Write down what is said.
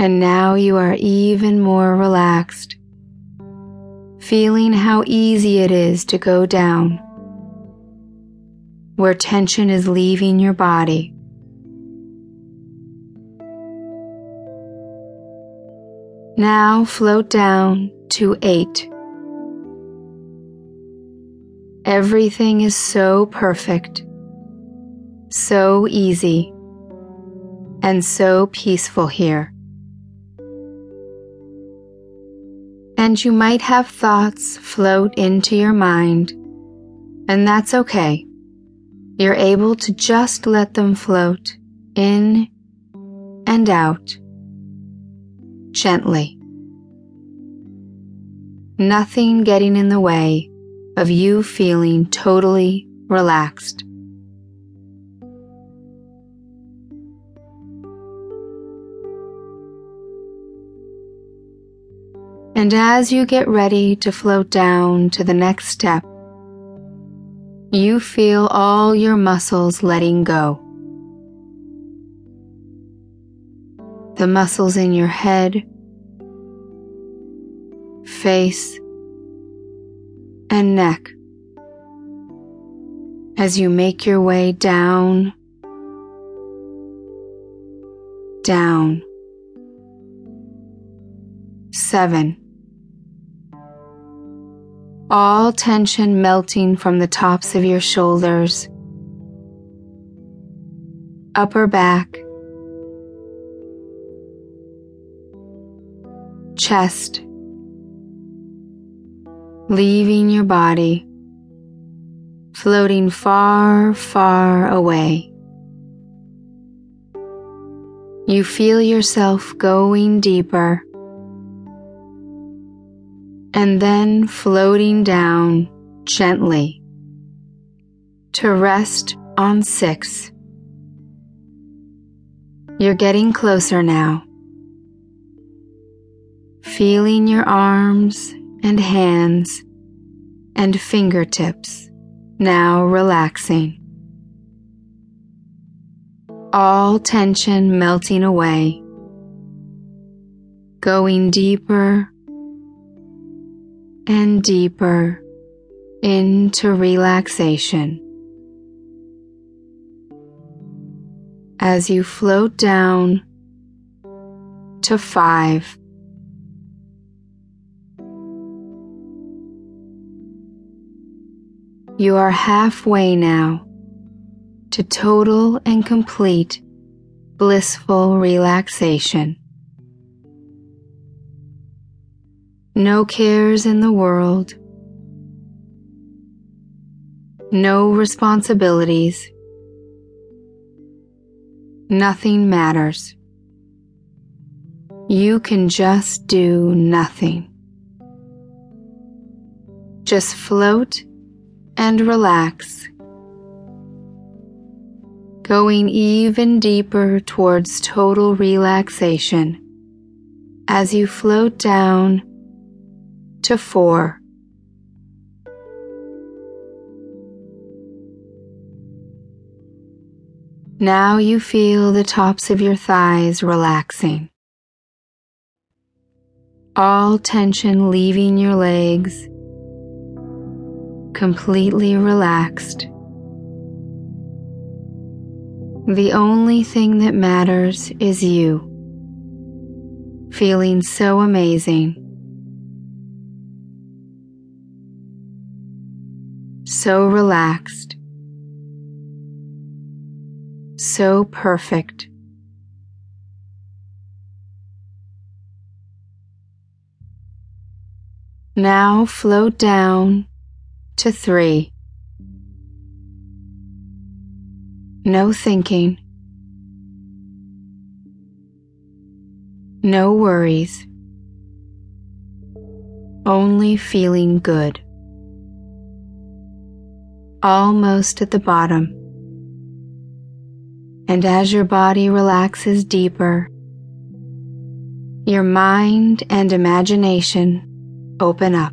And now you are even more relaxed, feeling how easy it is to go down, where tension is leaving your body. Now float down to eight. Everything is so perfect, so easy, and so peaceful here. And you might have thoughts float into your mind, and that's okay. You're able to just let them float in and out gently. Nothing getting in the way of you feeling totally relaxed. And as you get ready to float down to the next step, you feel all your muscles letting go. the muscles in your head, face, and neck as you make your way down, down. Seven. All tension melting from the tops of your shoulders, upper back, chest, leaving your body, floating far, far away. You feel yourself going deeper and then floating down gently to rest on six. You're getting closer now feeling your arms and hands and fingertips now relaxing. All tension melting away, going deeper and deeper into relaxation. As you float down to five. You are halfway now to total and complete blissful relaxation. No cares in the world, no responsibilities, nothing matters. You can just do nothing. Just float and relax, going even deeper towards total relaxation as you float down to four. Now you feel the tops of your thighs relaxing. All tension leaving your legs completely relaxed. The only thing that matters is you, feeling so amazing, so relaxed, so perfect. Now float down to three. No thinking. No worries. Only feeling good. Almost at the bottom. And as your body relaxes deeper, your mind and imagination open up.